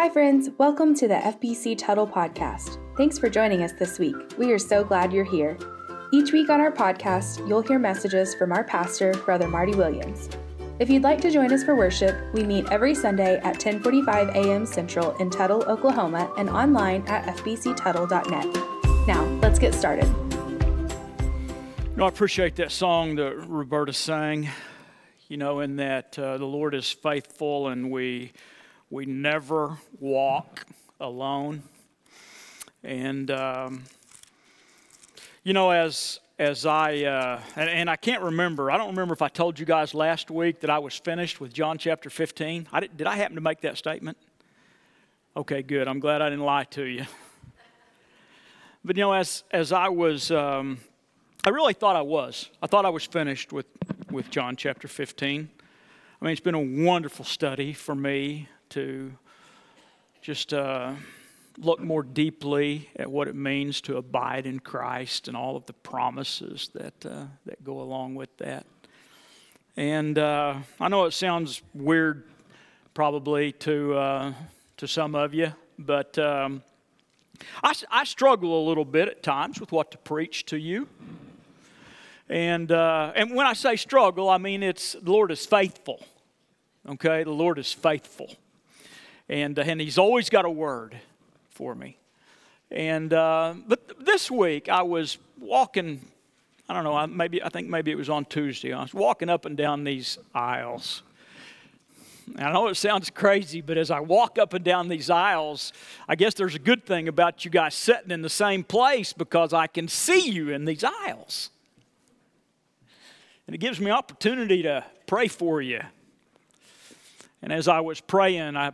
Hi, friends. Welcome to the FBC Tuttle Podcast. Thanks for joining us this week. We are so glad you're here. Each week on our podcast, you'll hear messages from our pastor, Brother Marty Williams. If you'd like to join us for worship, we meet every Sunday at 10:45 a.m. Central in Tuttle, Oklahoma, and online at fbctuttle.net. Now, let's get started. You know, I appreciate that song that Roberta sang. You know, in that uh, the Lord is faithful and we we never walk alone. And, um, you know, as, as I, uh, and, and, I can't remember, I don't remember if I told you guys last week that I was finished with John chapter 15. I did, did I happen to make that statement? Okay, good. I'm glad I didn't lie to you. But, you know, as, as I was, um, I really thought I was. I thought I was finished with, with John chapter 15. I mean, it's been a wonderful study for me to just uh, look more deeply at what it means to abide in Christ and all of the promises that, uh, that go along with that. And uh, I know it sounds weird, probably, to, uh, to some of you, but um, I, I, struggle a little bit at times with what to preach to you. And, uh, and when I say struggle, I mean it's the Lord is faithful. Okay, the Lord is faithful and, uh, and he's always got a word for me. And uh, but this week I was walking. I don't know. Maybe I think maybe it was on Tuesday. I was walking up and down these aisles. I know it sounds crazy, but as I walk up and down these aisles, I guess there's a good thing about you guys sitting in the same place because I can see you in these aisles. And it gives me opportunity to pray for you. And as I was praying, I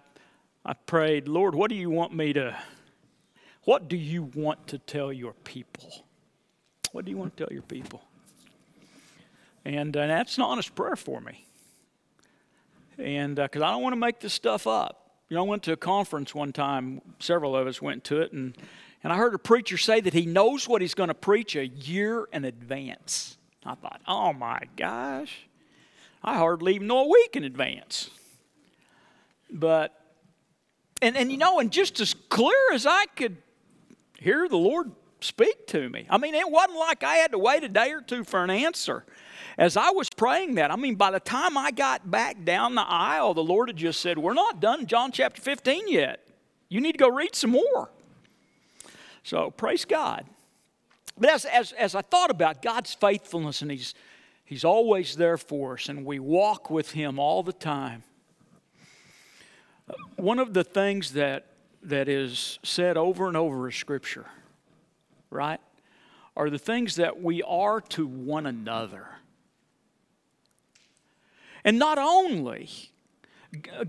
I prayed, Lord, what do you want me to, what do you want to tell your people? What do you want to tell your people? And, uh, that's an honest prayer for me. And because uh, I don't want to make this stuff up. You know, I went to a conference one time, several of us went to it, and, and I heard a preacher say that he knows what he's going to preach a year in advance. I thought, oh my gosh, I hardly even know a week in advance. But and, and you know, and just as clear as I could hear the Lord speak to me. I mean, it wasn't like I had to wait a day or two for an answer. As I was praying that, I mean, by the time I got back down the aisle, the Lord had just said, We're not done John chapter 15 yet. You need to go read some more. So praise God. But as, as, as I thought about God's faithfulness, and He's, He's always there for us, and we walk with Him all the time. One of the things that, that is said over and over in Scripture, right, are the things that we are to one another. And not only,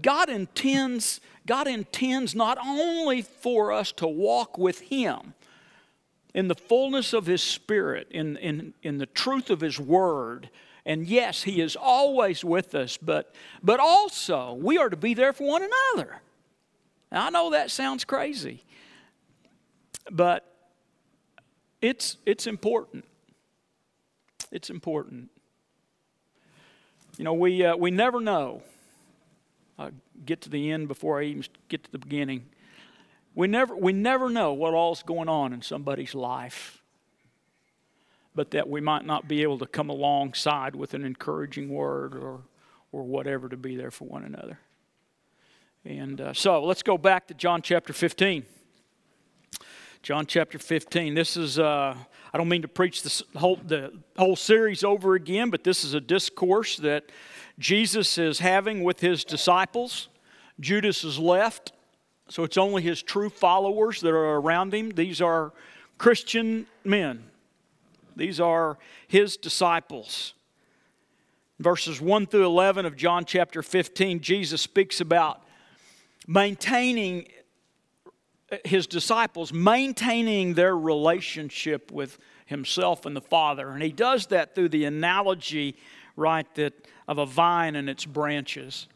God intends, God intends not only for us to walk with Him in the fullness of His Spirit, in, in, in the truth of His Word, and yes, He is always with us, but, but also we are to be there for one another. Now, I know that sounds crazy, but it's, it's important. It's important. You know, we, uh, we never know. i get to the end before I even get to the beginning. We never, we never know what all's going on in somebody's life but that we might not be able to come alongside with an encouraging word or, or whatever to be there for one another. And uh, so let's go back to John chapter 15. John chapter 15. This is, uh, I don't mean to preach this whole, the whole series over again, but this is a discourse that Jesus is having with his disciples. Judas is left, so it's only his true followers that are around him. These are Christian men, these are his disciples. Verses 1 through 11 of John chapter 15, Jesus speaks about maintaining uh, his disciples, maintaining their relationship with himself and the Father. And he does that through the analogy, right, that of a vine and its branches.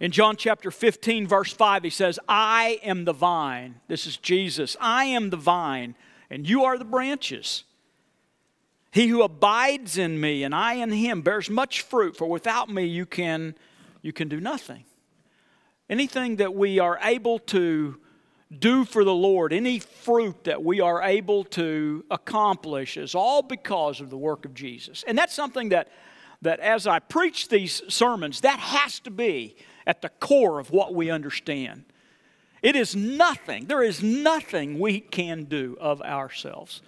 In John chapter 15, verse 5, he says, I am the vine. This is Jesus. I am the vine, and you are the branches. He who abides in me and I in him bears much fruit, for without me you can, you can do nothing. anything that we are able to do for the Lord, any fruit that we are able to accomplish is all because of the work of Jesus. And that's something that, that as I preach these sermons, that has to be at the core of what we understand. It is nothing, there is nothing we can do of ourselves.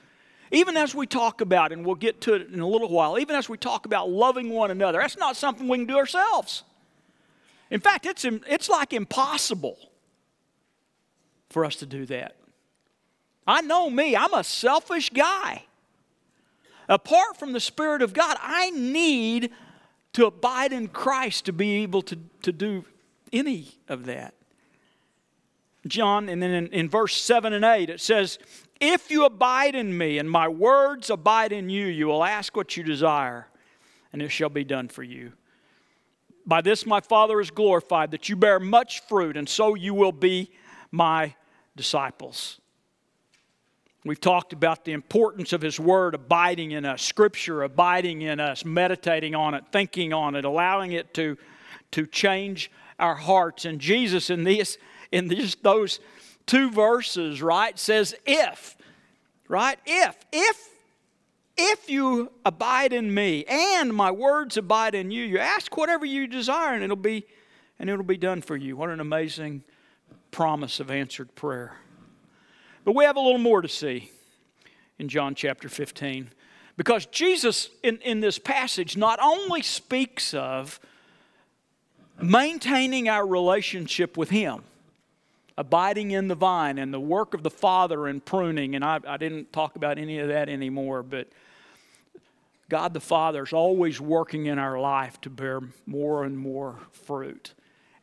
Even as we talk about, and we'll get to it in a little while, even as we talk about loving one another, that's not something we can do ourselves. In fact, it's, it's like impossible for us to do that. I know me, I'm a selfish guy. Apart from the Spirit of God, I need to abide in Christ to be able to, to do any of that. John, and then in, in verse 7 and 8, it says, If you abide in me and my words abide in you, you will ask what you desire, and it shall be done for you. By this my Father is glorified, that you bear much fruit, and so you will be my disciples. We've talked about the importance of His Word abiding in us, Scripture abiding in us, meditating on it, thinking on it, allowing it to, to change our hearts. And Jesus, in this in just those two verses, right, says if, right? If, if, if you abide in me and my words abide in you, you ask whatever you desire and it'll be and it'll be done for you. What an amazing promise of answered prayer. But we have a little more to see in John chapter 15. Because Jesus, in, in this passage, not only speaks of maintaining our relationship with Him, abiding in the vine and the work of the Father in pruning. And I, I didn't talk about any of that anymore, but God the Father is always working in our life to bear more and more fruit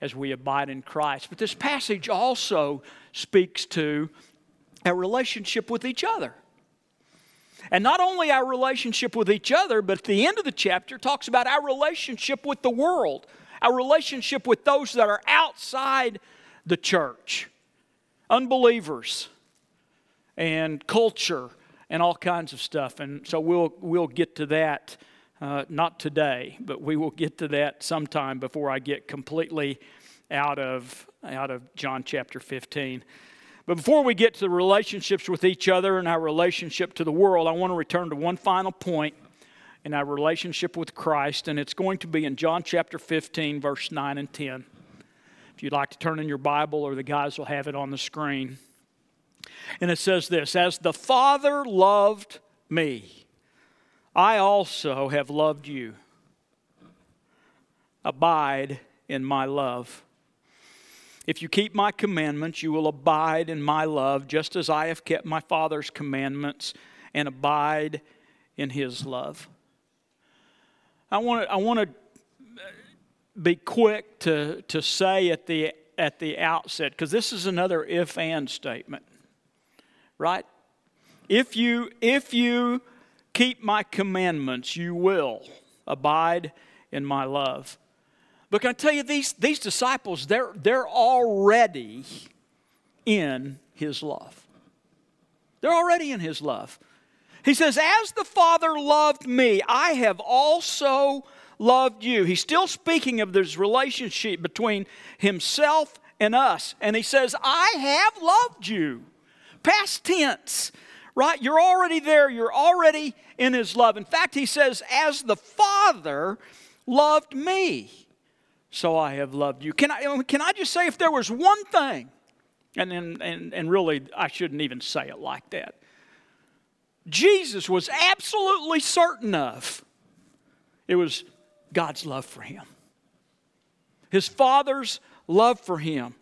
as we abide in Christ. But this passage also speaks to our relationship with each other. And not only our relationship with each other, but at the end of the chapter talks about our relationship with the world, our relationship with those that are outside the church, unbelievers, and culture, and all kinds of stuff. And so we'll, we'll get to that, uh, not today, but we will get to that sometime before I get completely out of, out of John chapter 15. But before we get to the relationships with each other and our relationship to the world, I want to return to one final point in our relationship with Christ, and it's going to be in John chapter 15, verse 9 and 10. If you'd like to turn in your Bible, or the guys will have it on the screen. And it says this As the Father loved me, I also have loved you. Abide in my love. If you keep my commandments, you will abide in my love, just as I have kept my Father's commandments and abide in his love. I want to, I want to be quick to, to say at the, at the outset, because this is another if and statement, right? If you, if you keep my commandments, you will abide in my love. But can I tell you, these, these disciples, they're, they're already in his love. They're already in his love. He says, As the Father loved me, I have also loved you. He's still speaking of this relationship between himself and us. And he says, I have loved you. Past tense, right? You're already there. You're already in his love. In fact, he says, As the Father loved me, so I have loved you. Can I, can I just say, if there was one thing, and, and, and, and really, I shouldn't even say it like that. Jesus was absolutely certain of. It was God's love for him, his father's love for him.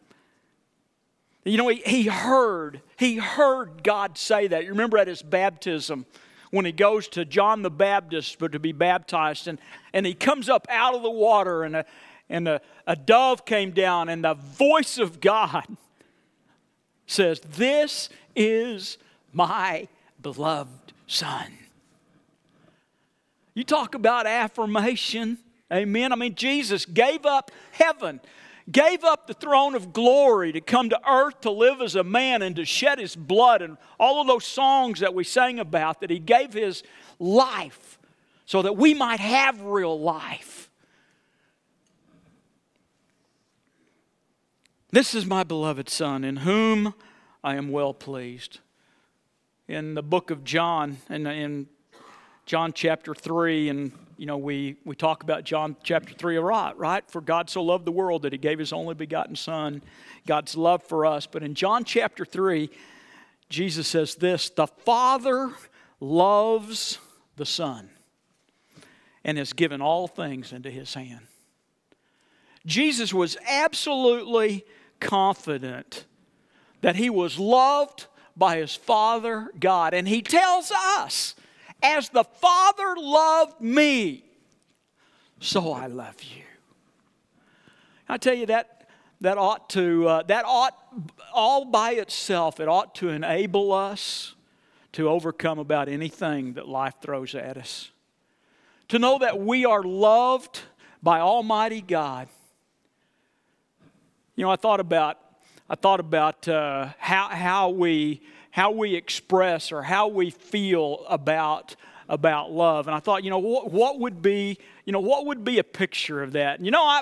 You know, he, he heard, he heard God say that. You remember at his baptism when he goes to John the Baptist but to be baptized, and, and he comes up out of the water, and, a, and a, a dove came down, and the voice of God says, This is my beloved Son. You talk about affirmation. Amen. I mean, Jesus gave up heaven, gave up the throne of glory to come to earth to live as a man and to shed his blood, and all of those songs that we sang about, that he gave his life so that we might have real life. This is my beloved Son, in whom I am well pleased. In the book of John, and in John chapter 3, and you know, we, we talk about John chapter 3 a lot, right? For God so loved the world that he gave his only begotten Son, God's love for us. But in John chapter 3, Jesus says this The Father loves the Son and has given all things into his hand. Jesus was absolutely confident that he was loved by his Father God. And he tells us, as the Father loved me, so I love you. I tell you that that ought to uh, that ought all by itself it ought to enable us to overcome about anything that life throws at us. To know that we are loved by Almighty God you know, I thought about I thought about uh, how how we how we express or how we feel about about love, and I thought, you know, what, what would be you know what would be a picture of that? And you know, I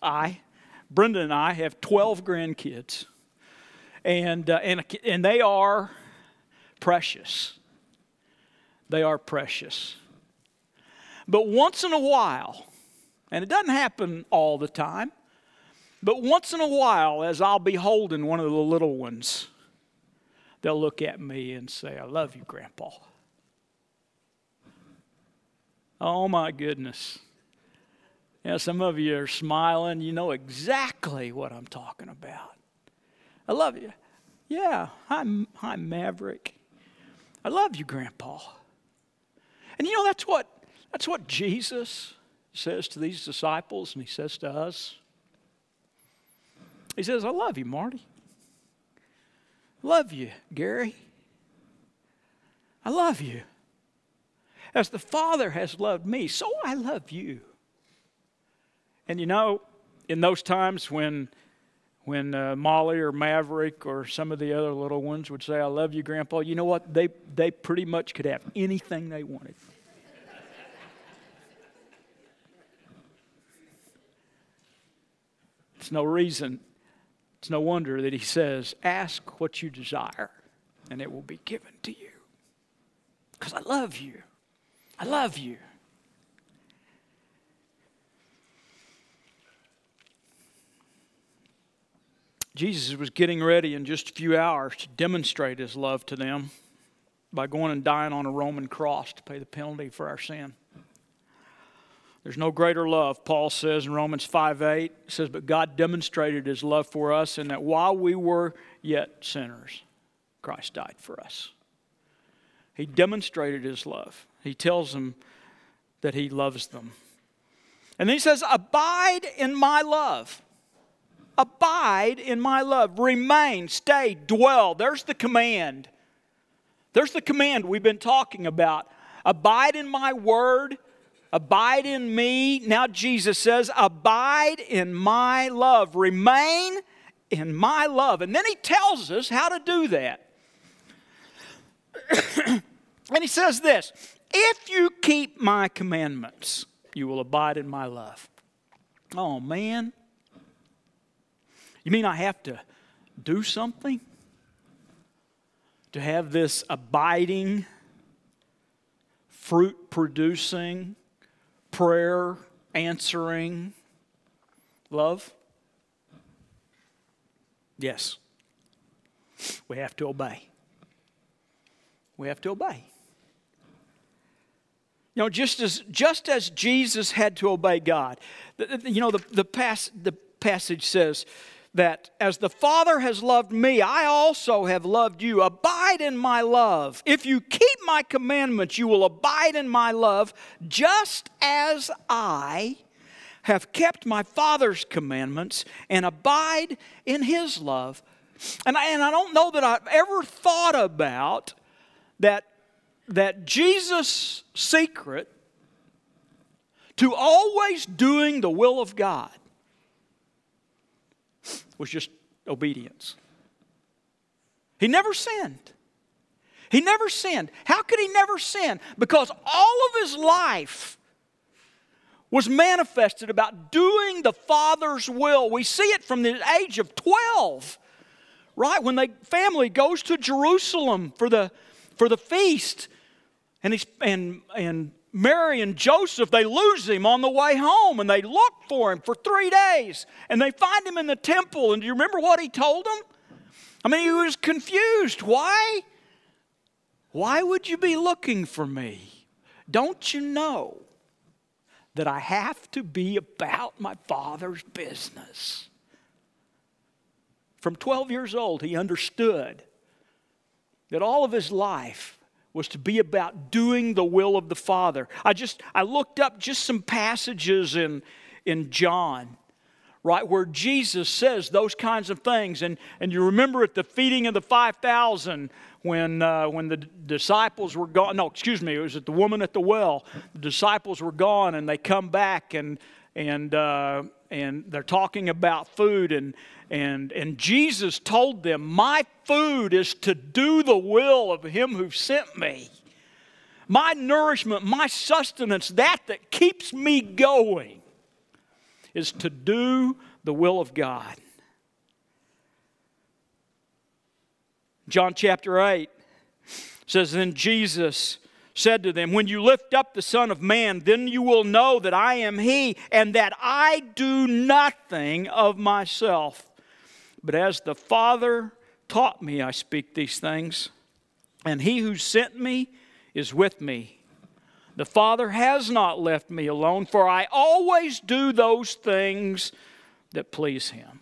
I Brenda and I have twelve grandkids, and uh, and and they are precious. They are precious. But once in a while, and it doesn't happen all the time, but once in a while, as I'll be holding one of the little ones, they'll look at me and say, I love you, Grandpa. Oh my goodness. Yeah, some of you are smiling. You know exactly what I'm talking about. I love you. Yeah, I'm, I'm Maverick. I love you, Grandpa. And you know that's what that's what Jesus says to these disciples and he says to us. He says, I love you, Marty. Love you, Gary. I love you. As the Father has loved me, so I love you. And you know, in those times when when uh, Molly or Maverick or some of the other little ones would say, I love you, Grandpa, you know what? They, they pretty much could have anything they wanted. it's no reason it's no wonder that he says, Ask what you desire, and it will be given to you. Because I love you. I love you. Jesus was getting ready in just a few hours to demonstrate his love to them by going and dying on a Roman cross to pay the penalty for our sin. There's no greater love, Paul says in Romans 5 8. says, But God demonstrated his love for us in that while we were yet sinners, Christ died for us. He demonstrated his love. He tells them that he loves them. And then he says, Abide in my love. Abide in my love. Remain, stay, dwell. There's the command. There's the command we've been talking about. Abide in my word Abide in me. Now Jesus says, Abide in my love. Remain in my love. And then he tells us how to do that. and he says this If you keep my commandments, you will abide in my love. Oh, man. You mean I have to do something to have this abiding, fruit producing, prayer answering love? Yes. We have to obey. We have to obey. You know, just as, just as Jesus had to obey God, you know, the, the, pass, the passage says, that as the Father has loved me, I also have loved you. Abide in my love. If you keep my commandments, you will abide in my love, just as I have kept my Father's commandments and abide in his love. And I, and I don't know that I've ever thought about that, that Jesus' secret to always doing the will of God was just obedience. He never sinned. He never sinned. How could he never sin? Because all of his life was manifested about doing the Father's will. We see it from the age of 12, right? When the family goes to Jerusalem for the, for the feast, and, he's, and, and Mary and Joseph, they lose him on the way home, and they look for him for three days, and they find him in the temple. And do you remember what he told them? I mean, he was confused. Why? Why would you be looking for me? Don't you know that I have to be about my father's business? From 12 years old, he understood that all of his life was to be about doing the will of the Father. I just I looked up just some passages in in John right, where Jesus says those kinds of things. And, and you remember at the feeding of the 5,000 when, uh, when the disciples were gone. No, excuse me, it was at the woman at the well. The disciples were gone and they come back and, and, uh, and they're talking about food. And, and, and Jesus told them, My food is to do the will of him who sent me. My nourishment, my sustenance, that that keeps me going is to do the will of God. John chapter 8 says, Then Jesus said to them, When you lift up the Son of Man, then you will know that I am He, and that I do nothing of myself. But as the Father taught me, I speak these things, and He who sent me is with me. The Father has not left me alone, for I always do those things that please Him.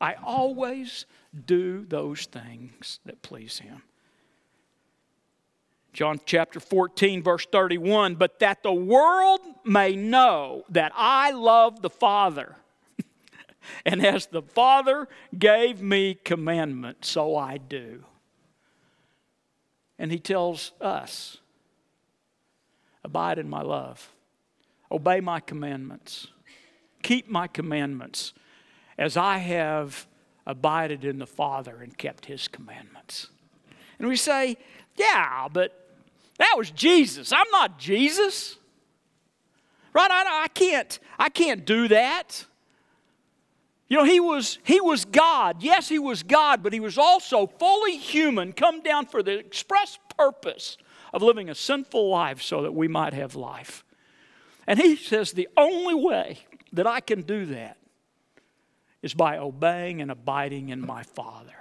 I always do those things that please Him. John chapter 14, verse 31 But that the world may know that I love the Father, and as the Father gave me commandment, so I do. And He tells us Abide in my love. Obey my commandments. Keep my commandments as I have abided in the Father and kept his commandments. And we say, yeah, but that was Jesus. I'm not Jesus. Right? I, I can't, I can't do that. You know, he was, he was God. Yes, he was God, but he was also fully human, come down for the express purpose of living a sinful life so that we might have life. And he says the only way that I can do that is by obeying and abiding in my Father.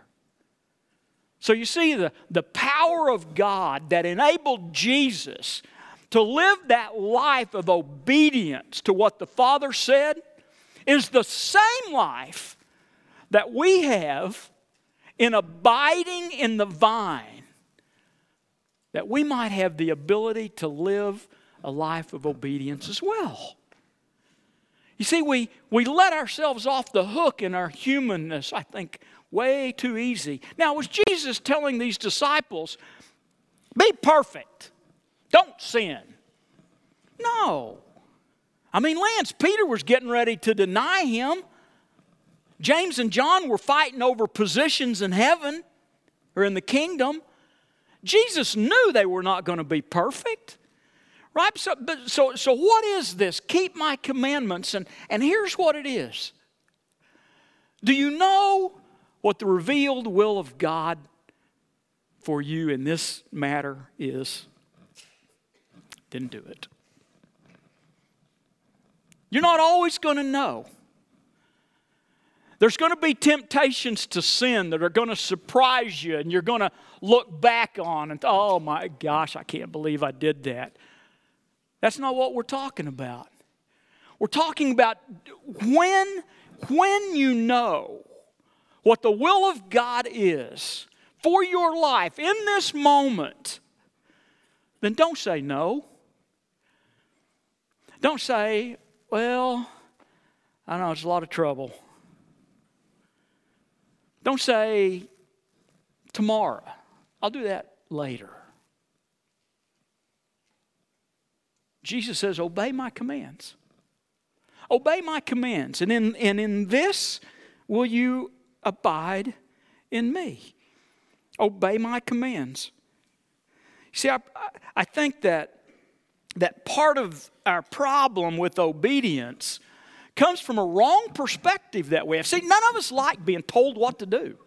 So you see the, the power of God that enabled Jesus to live that life of obedience to what the Father said is the same life that we have in abiding in the vine that we might have the ability to live a life of obedience as well. You see, we, we let ourselves off the hook in our humanness, I think, way too easy. Now, was Jesus telling these disciples, be perfect, don't sin? No. I mean, Lance, Peter was getting ready to deny him. James and John were fighting over positions in heaven or in the kingdom. Jesus knew they were not going to be perfect. Right? So, but, so, so what is this? Keep my commandments. And, and here's what it is. Do you know what the revealed will of God for you in this matter is? Then do it. You're not always going to know. There's going to be temptations to sin that are going to surprise you, and you're going to look back on and, oh my gosh, I can't believe I did that. That's not what we're talking about. We're talking about when, when you know what the will of God is for your life in this moment, then don't say no. Don't say, well, I know it's a lot of trouble. Don't say, tomorrow. I'll do that later. Jesus says, Obey my commands. Obey my commands. And in, and in this will you abide in me. Obey my commands. See, I, I think that that part of our problem with obedience comes from a wrong perspective that we have. See, none of us like being told what to do.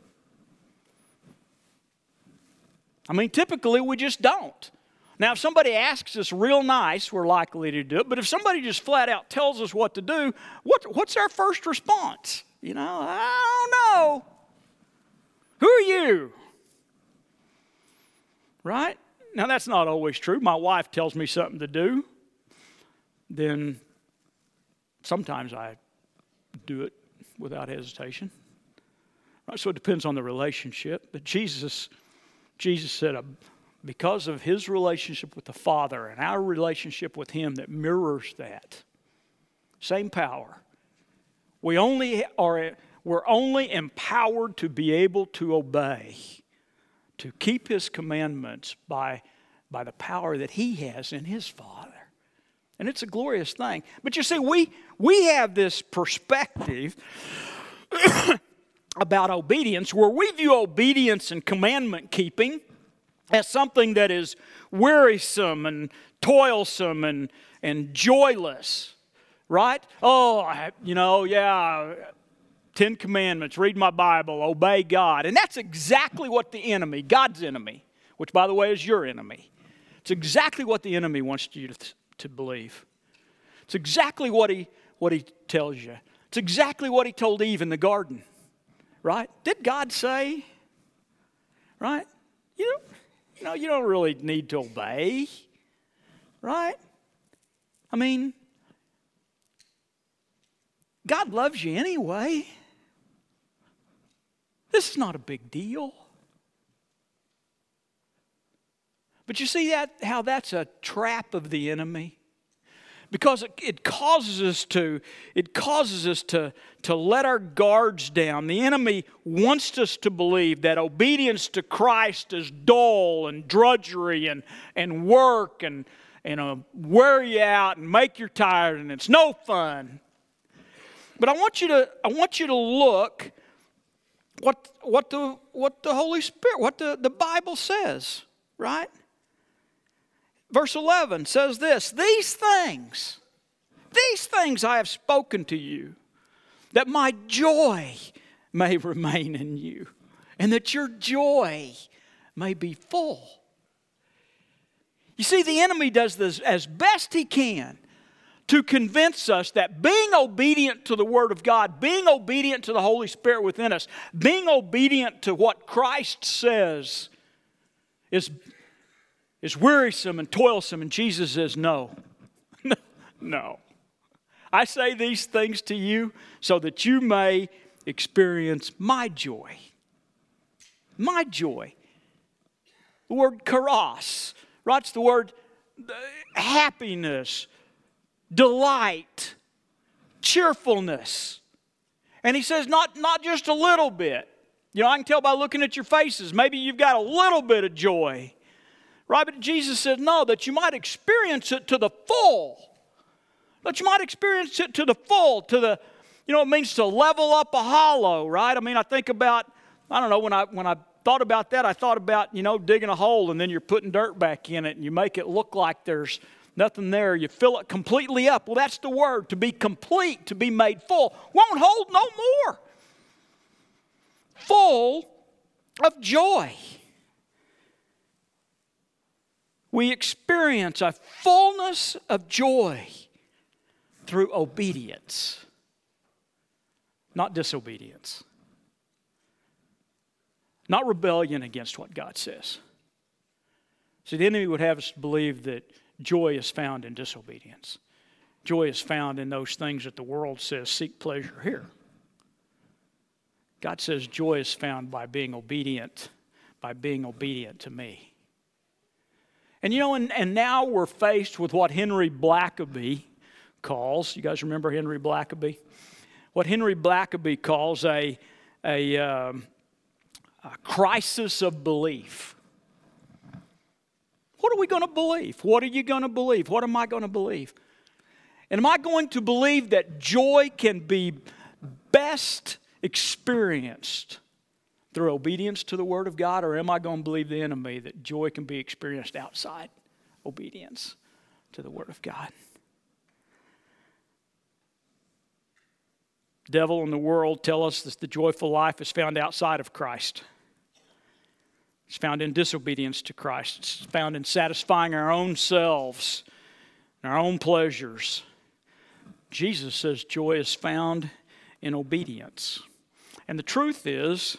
I mean, typically we just don't. Now, if somebody asks us real nice, we're likely to do it. But if somebody just flat out tells us what to do, what, what's our first response? You know, I don't know. Who are you? Right? Now, that's not always true. My wife tells me something to do, then sometimes I do it without hesitation. Right? So it depends on the relationship. But Jesus, Jesus said, uh, because of his relationship with the Father and our relationship with him that mirrors that, same power, we only are, we're only empowered to be able to obey to keep his commandments by, by the power that he has in his Father. And it's a glorious thing. But you see, we, we have this perspective about obedience where we view obedience and commandment keeping as something that is wearisome and toilsome and, and joyless, right? Oh, you know, yeah, Ten Commandments, read my Bible, obey God. And that's exactly what the enemy, God's enemy, which by the way is your enemy, it's exactly what the enemy wants you to, to believe. It's exactly what he, what he tells you. It's exactly what he told Eve in the garden, right? Did God say, right? You you know, you don't really need to obey, right? I mean, God loves you anyway. This is not a big deal. But you see that how that's a trap of the enemy? Because it, causes us to, it causes us to, to let our guards down. The enemy wants us to believe that obedience to Christ is dull and drudgery and, and work and, and uh, wear you out and make you tired and it's no fun. But I want you to, I want you to look what, what, the, what the Holy Spirit, what the, the Bible says, right? Verse 11 says this These things, these things I have spoken to you, that my joy may remain in you, and that your joy may be full. You see, the enemy does this as best he can to convince us that being obedient to the Word of God, being obedient to the Holy Spirit within us, being obedient to what Christ says is, is wearisome and toilsome. And Jesus says, No. no. I say these things to you so that you may experience my joy. My joy. The word charos, right? It's the word uh, happiness, delight, cheerfulness. And he says, not, not just a little bit. You know, I can tell by looking at your faces, maybe you've got a little bit of joy. Right? But Jesus says, no, that you might experience it to the full. That you might experience it to the full, to the, you know, it means to level up a hollow, right? I mean, I think about, I don't know, when I when I thought about that, I thought about, you know, digging a hole and then you're putting dirt back in it and you make it look like there's nothing there. You fill it completely up. Well, that's the word to be complete, to be made full. Won't hold no more. Full of joy. We experience a fullness of joy through obedience, not disobedience, not rebellion against what God says. See, the enemy would have us believe that Joy is found in disobedience. Joy is found in those things that the world says seek pleasure here. God says joy is found by being obedient, by being obedient to me. And you know, and, and now we're faced with what Henry Blackaby calls, you guys remember Henry Blackaby? What Henry Blackaby calls a, a, um, a crisis of belief. What are we going to believe? What are you going to believe? What am I going to believe? And am I going to believe that joy can be best experienced through obedience to the Word of God, or am I going to believe the enemy that joy can be experienced outside obedience to the Word of God. devil and the world tell us that the joyful life is found outside of Christ. It's found in disobedience to Christ. It's found in satisfying our own selves, and our own pleasures. Jesus says joy is found in obedience. And the truth is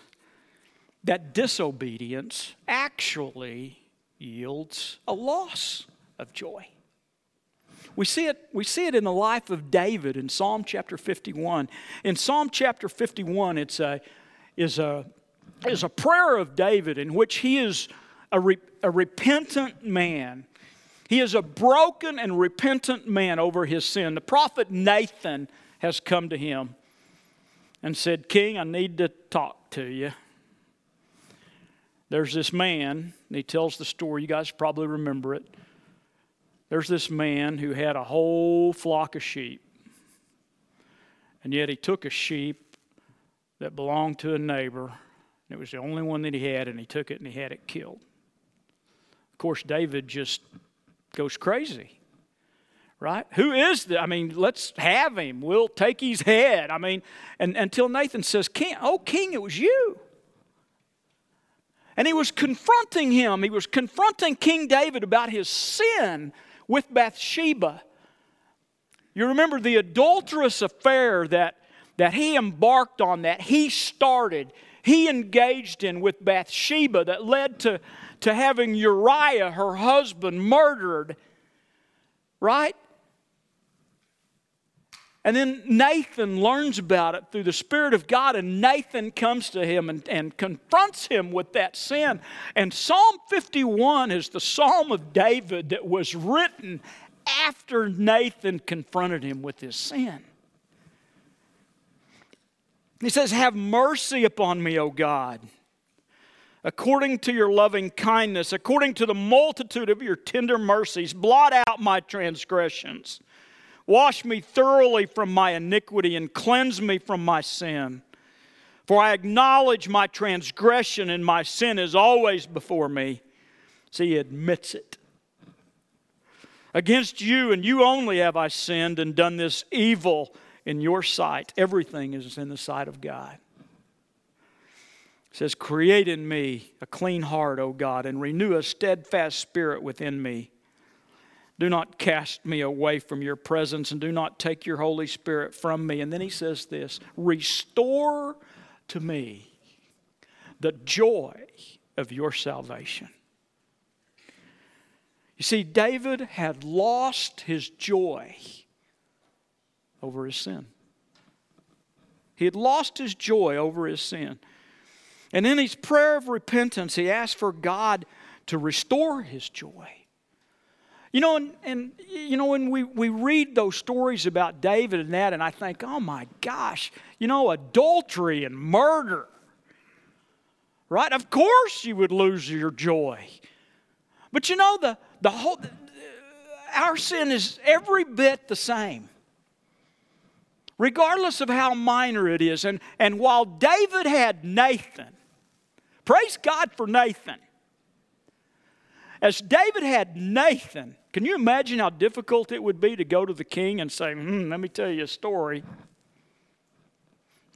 that disobedience actually yields a loss of joy. We see it, we see it in the life of David in Psalm chapter 51. In Psalm chapter 51, it's a, is, a, is a prayer of David in which he is a, re, a repentant man. He is a broken and repentant man over his sin. The prophet Nathan has come to him and said, King, I need to talk to you. There's this man, and he tells the story, you guys probably remember it there's this man who had a whole flock of sheep. And yet he took a sheep that belonged to a neighbor. It was the only one that he had, and he took it and he had it killed. Of course, David just goes crazy. Right? Who is that? I mean, let's have him. We'll take his head. I mean, and until Nathan says, King, oh, King, it was you. And he was confronting him. He was confronting King David about his sin with Bathsheba. You remember the adulterous affair that, that he embarked on, that he started, he engaged in with Bathsheba that led to, to having Uriah, her husband, murdered. Right? And then Nathan learns about it through the Spirit of God, and Nathan comes to him and, and confronts him with that sin. And Psalm 51 is the psalm of David that was written after Nathan confronted him with his sin. He says, Have mercy upon me, O God, according to your loving kindness, according to the multitude of your tender mercies, blot out my transgressions. Wash me thoroughly from my iniquity and cleanse me from my sin. For I acknowledge my transgression and my sin is always before me. See, he admits it. Against you and you only have I sinned and done this evil in your sight. Everything is in the sight of God. It says, Create in me a clean heart, O God, and renew a steadfast spirit within me. Do not cast me away from your presence and do not take your Holy Spirit from me. And then he says this Restore to me the joy of your salvation. You see, David had lost his joy over his sin. He had lost his joy over his sin. And in his prayer of repentance, he asked for God to restore his joy. You know, and, and you know, when we, we read those stories about David and that, and I think, oh my gosh, you know, adultery and murder. Right? Of course you would lose your joy. But you know, the, the whole our sin is every bit the same. Regardless of how minor it is. And, and while David had Nathan, praise God for Nathan. As David had Nathan, can you imagine how difficult it would be to go to the king and say, hmm, let me tell you a story?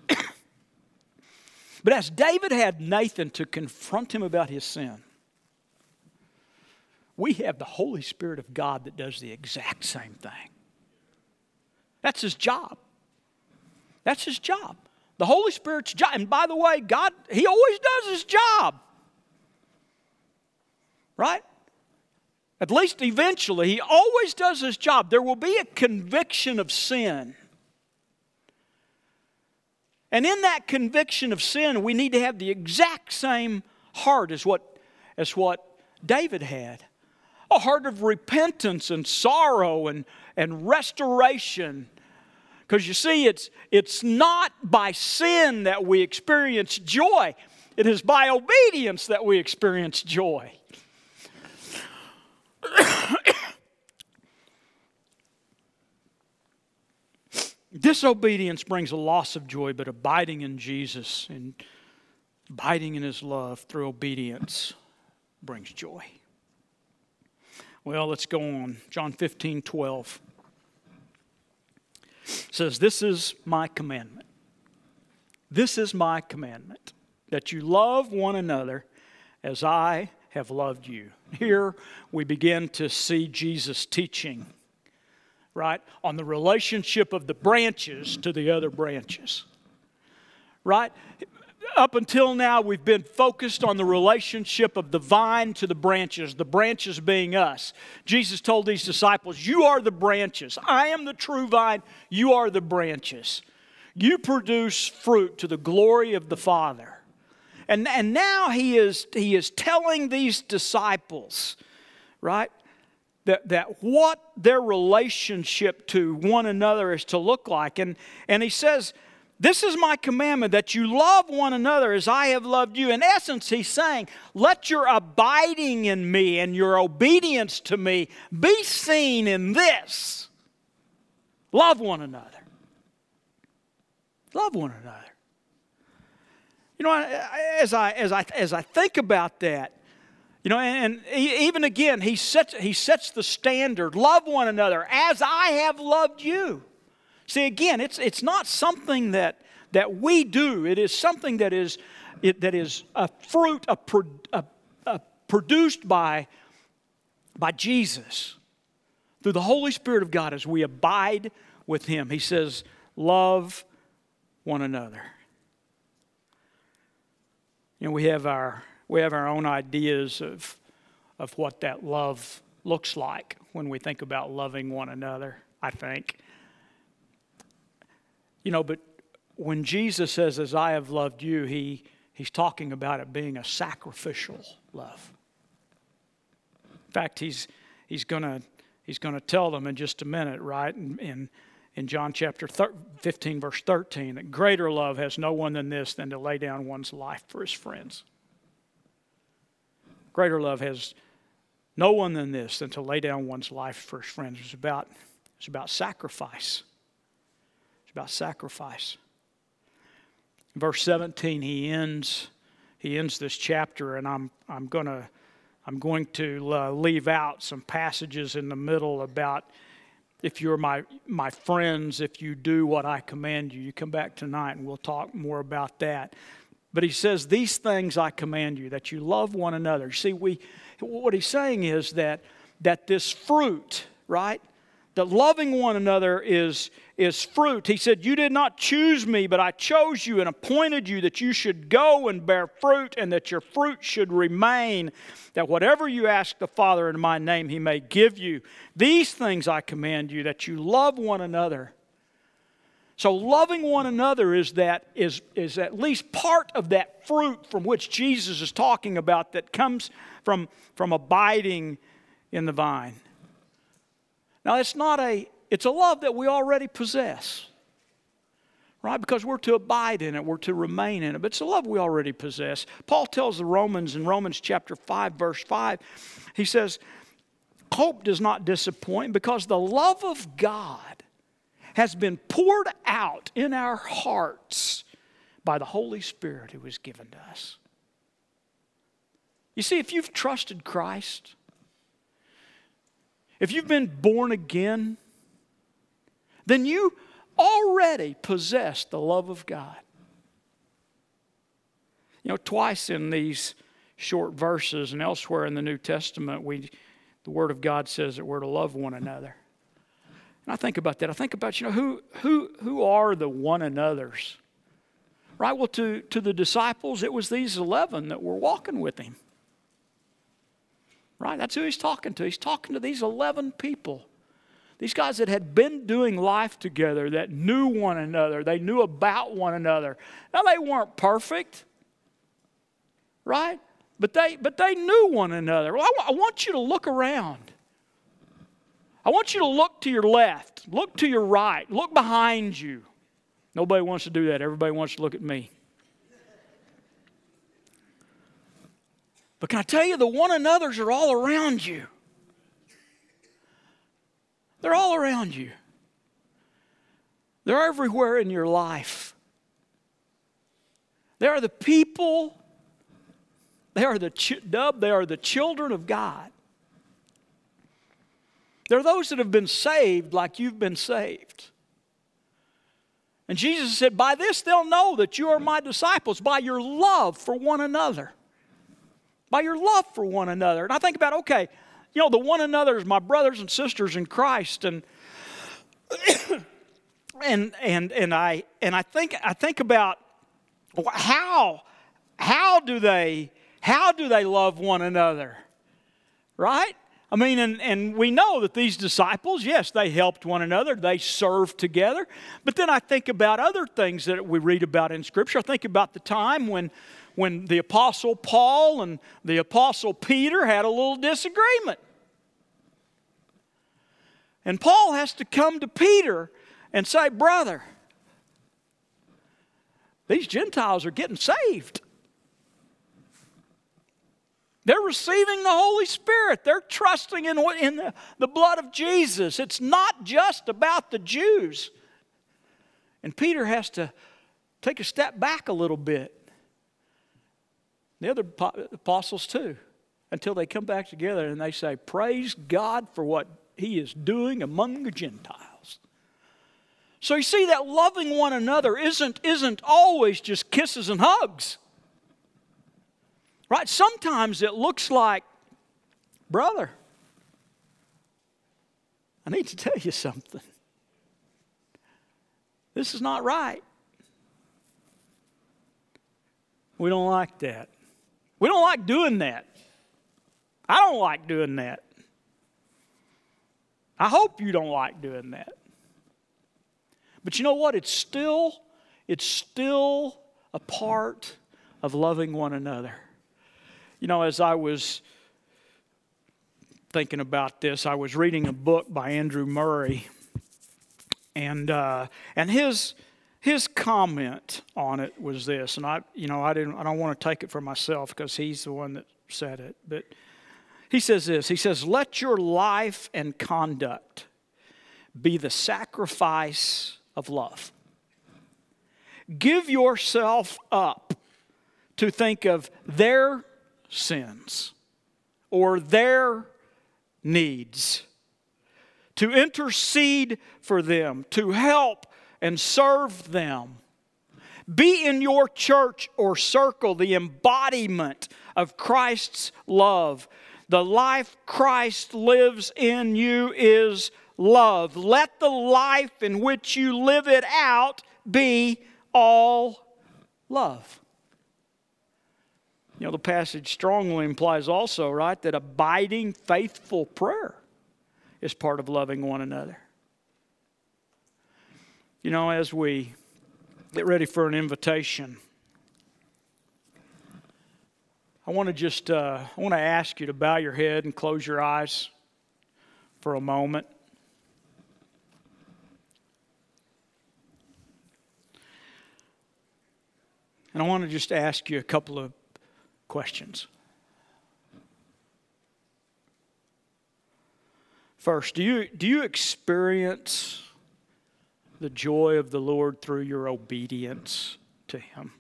but as David had Nathan to confront him about his sin, we have the Holy Spirit of God that does the exact same thing. That's his job. That's his job. The Holy Spirit's job. And by the way, God, He always does His job. Right? At least eventually, he always does his job. There will be a conviction of sin. And in that conviction of sin, we need to have the exact same heart as what, as what David had a heart of repentance and sorrow and, and restoration. Because you see, it's, it's not by sin that we experience joy, it is by obedience that we experience joy. Disobedience brings a loss of joy, but abiding in Jesus and abiding in His love through obedience brings joy. Well, let's go on. John 15, 12 says, This is my commandment. This is my commandment that you love one another as I have loved you. Here we begin to see Jesus teaching, right, on the relationship of the branches to the other branches, right? Up until now, we've been focused on the relationship of the vine to the branches, the branches being us. Jesus told these disciples, You are the branches. I am the true vine. You are the branches. You produce fruit to the glory of the Father. And, and now he is, he is telling these disciples, right, that, that what their relationship to one another is to look like. And, and he says, This is my commandment that you love one another as I have loved you. In essence, he's saying, Let your abiding in me and your obedience to me be seen in this. Love one another. Love one another. You know, as I, as I, as I think about that, you know, and, even again, he sets, he sets the standard love one another as I have loved you. See, again, it's, it's not something that, that we do, it is something that is, it, that is a fruit a, a, a produced by, by Jesus through the Holy Spirit of God as we abide with Him. He says, Love one another. You know, we have our, we have our own ideas of, of what that love looks like when we think about loving one another, I think. You know, but when Jesus says, As I have loved you, he, he's talking about it being a sacrificial love. In fact, he's, he's going he's gonna tell them in just a minute, right? In, in, in John chapter 15, verse 13, that greater love has no one than this than to lay down one's life for his friends. Greater love has no one than this than to lay down one's life for his friends. It's about, it's about sacrifice. About sacrifice. Verse 17, he ends, he ends this chapter, and I'm, I'm, gonna, I'm going to uh, leave out some passages in the middle about if you're my, my friends, if you do what I command you. You come back tonight and we'll talk more about that. But he says, These things I command you, that you love one another. See, we, what he's saying is that, that this fruit, right? That loving one another is, is fruit. He said, You did not choose me, but I chose you and appointed you that you should go and bear fruit and that your fruit should remain, that whatever you ask the Father in my name, he may give you. These things I command you, that you love one another. So, loving one another is, that, is, is at least part of that fruit from which Jesus is talking about that comes from, from abiding in the vine. Now, it's not a it's a love that we already possess, right? Because we're to abide in it, we're to remain in it. But it's a love we already possess. Paul tells the Romans in Romans chapter 5, verse 5, he says, Hope does not disappoint because the love of God has been poured out in our hearts by the Holy Spirit who was given to us. You see, if you've trusted Christ, if you've been born again, then you already possess the love of God. You know, twice in these short verses and elsewhere in the New Testament, we, the Word of God says that we're to love one another. And I think about that. I think about, you know, who, who, who are the one another's? Right? Well, to, to the disciples, it was these 11 that were walking with him. Right? That's who he's talking to. He's talking to these 11 people. These guys that had been doing life together, that knew one another, they knew about one another. Now, they weren't perfect, right? But they, but they knew one another. Well, I, I want you to look around. I want you to look to your left, look to your right, look behind you. Nobody wants to do that. Everybody wants to look at me. But can I tell you, the one another's are all around you. They're all around you, they're everywhere in your life. They are the people, they are the, ch- dub, they are the children of God. They're those that have been saved like you've been saved. And Jesus said, By this they'll know that you are my disciples, by your love for one another. By your love for one another. And I think about, okay, you know, the one another is my brothers and sisters in Christ. And and and and I and I think I think about how how do they how do they love one another? Right? I mean, and, and we know that these disciples, yes, they helped one another, they served together. But then I think about other things that we read about in Scripture. I think about the time when, when the Apostle Paul and the Apostle Peter had a little disagreement. And Paul has to come to Peter and say, Brother, these Gentiles are getting saved. They're receiving the Holy Spirit. They're trusting in, in the, the blood of Jesus. It's not just about the Jews. And Peter has to take a step back a little bit. The other apostles, too, until they come back together and they say, Praise God for what He is doing among the Gentiles. So you see that loving one another isn't, isn't always just kisses and hugs. Right? Sometimes it looks like, brother, I need to tell you something. This is not right. We don't like that. We don't like doing that. I don't like doing that. I hope you don't like doing that. But you know what? It's still, it's still a part of loving one another. You know, as I was thinking about this, I was reading a book by Andrew Murray, and uh, and his his comment on it was this, and I you know I didn't I don't want to take it for myself because he's the one that said it, but he says this. He says, "Let your life and conduct be the sacrifice of love. Give yourself up to think of their sins or their needs, to intercede for them, to help and serve them. Be in your church or circle the embodiment of Christ's love. The life Christ lives in you is love. Let the life in which you live it out be all love. You know, the passage strongly implies also, right, that abiding, faithful prayer is part of loving one another. You know, as we get ready for an invitation, I want to just uh, I want to ask you to bow your head and close your eyes for a moment. And I want to just ask you a couple of questions. First, do you, do you experience the joy of the Lord through your obedience to Him?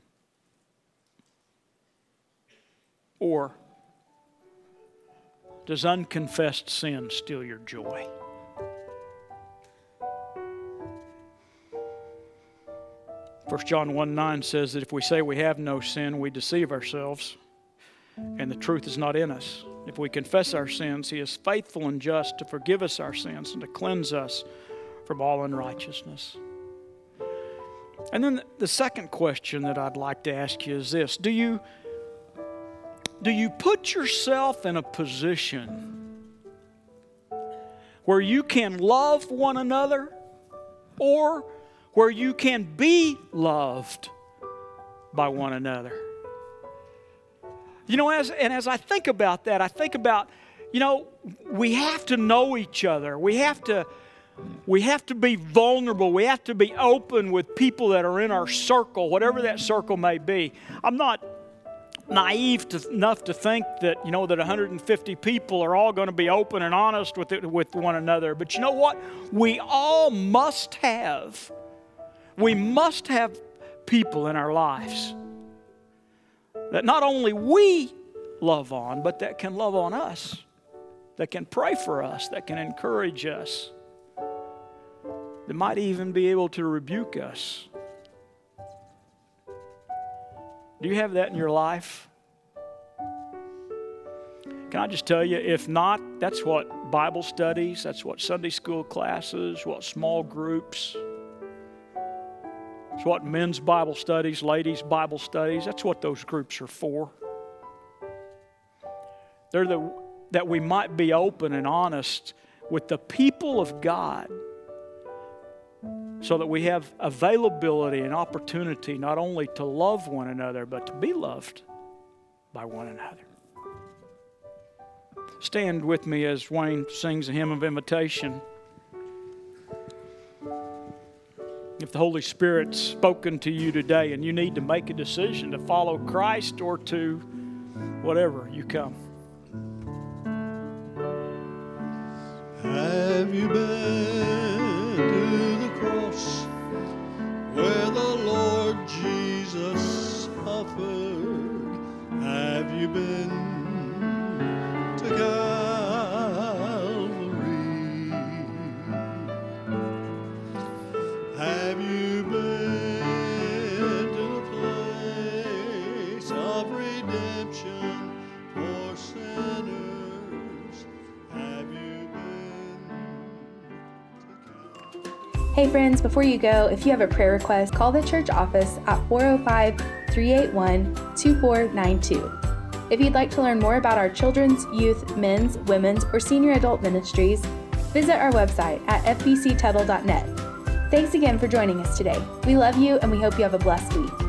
Or does unconfessed sin steal your joy? First John 1 9 says that if we say we have no sin, we deceive ourselves, and the truth is not in us. If we confess our sins, He is faithful and just to forgive us our sins and to cleanse us from all unrighteousness. And then the second question that I'd like to ask you is this Do you, do you put yourself in a position where you can love one another or where you can be loved by one another. You know, as, and as I think about that, I think about, you know, we have to know each other. We have to, we have to be vulnerable. We have to be open with people that are in our circle, whatever that circle may be. I'm not naive to, enough to think that you know that 150 people are all going to be open and honest with it, with one another. But you know what? We all must have we must have people in our lives that not only we love on, but that can love on us. that can pray for us, that can encourage us, that might even be able to rebuke us. Do you have that in your life? Can I just tell you, if not, that's what Bible studies, that's what Sunday school classes, what small groups, it's what men's Bible studies, ladies' Bible studies, that's what those groups are for. They're the, that we might be open and honest with the people of God so that we have availability and opportunity not only to love one another, but to be loved by one another. Stand with me as Wayne sings a hymn of invitation. If the Holy Spirit's spoken to you today and you need to make a decision to follow Christ or to whatever, you come. Have you been Jesus suffered? Have you been Hey, friends, before you go, if you have a prayer request, call the church office at 405 381 2492. If you'd like to learn more about our children's, youth, men's, women's, or senior adult ministries, visit our website at fbctuttle.net. Thanks again for joining us today. We love you and we hope you have a blessed week.